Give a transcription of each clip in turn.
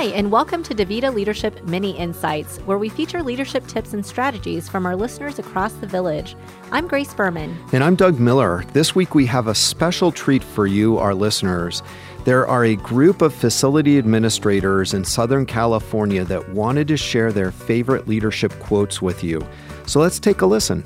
Hi, and welcome to DaVita Leadership Mini Insights, where we feature leadership tips and strategies from our listeners across the village. I'm Grace Berman. And I'm Doug Miller. This week we have a special treat for you, our listeners. There are a group of facility administrators in Southern California that wanted to share their favorite leadership quotes with you. So let's take a listen.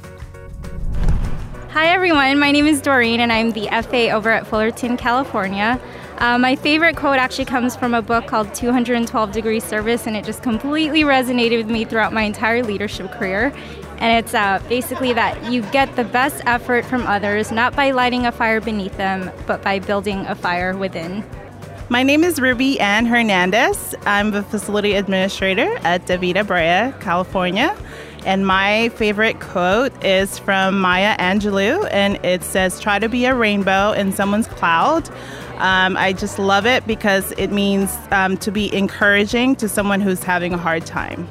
Hi, everyone. My name is Doreen, and I'm the FA over at Fullerton, California. Uh, my favorite quote actually comes from a book called 212 Degree Service, and it just completely resonated with me throughout my entire leadership career. And it's uh, basically that you get the best effort from others, not by lighting a fire beneath them, but by building a fire within. My name is Ruby Ann Hernandez. I'm the facility administrator at DaVita Brea, California. And my favorite quote is from Maya Angelou, and it says, Try to be a rainbow in someone's cloud. Um, I just love it because it means um, to be encouraging to someone who's having a hard time.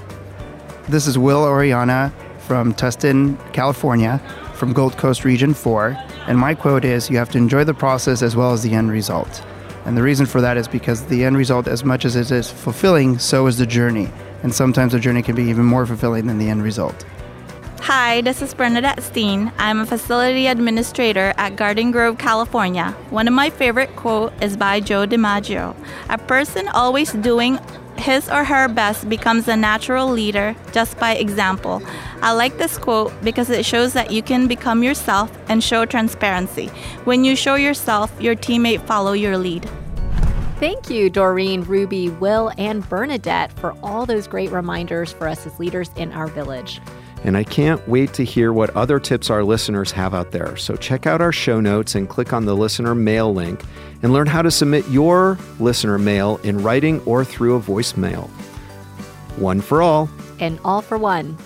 This is Will Oriana from Tustin, California, from Gold Coast Region 4. And my quote is You have to enjoy the process as well as the end result. And the reason for that is because the end result, as much as it is fulfilling, so is the journey. And sometimes the journey can be even more fulfilling than the end result. Hi, this is Bernadette Steen. I'm a facility administrator at Garden Grove, California. One of my favorite quotes is by Joe DiMaggio. A person always doing his or her best becomes a natural leader just by example. I like this quote because it shows that you can become yourself and show transparency. When you show yourself, your teammate follow your lead. Thank you, Doreen, Ruby, Will, and Bernadette, for all those great reminders for us as leaders in our village. And I can't wait to hear what other tips our listeners have out there. So check out our show notes and click on the listener mail link and learn how to submit your listener mail in writing or through a voicemail. One for all, and all for one.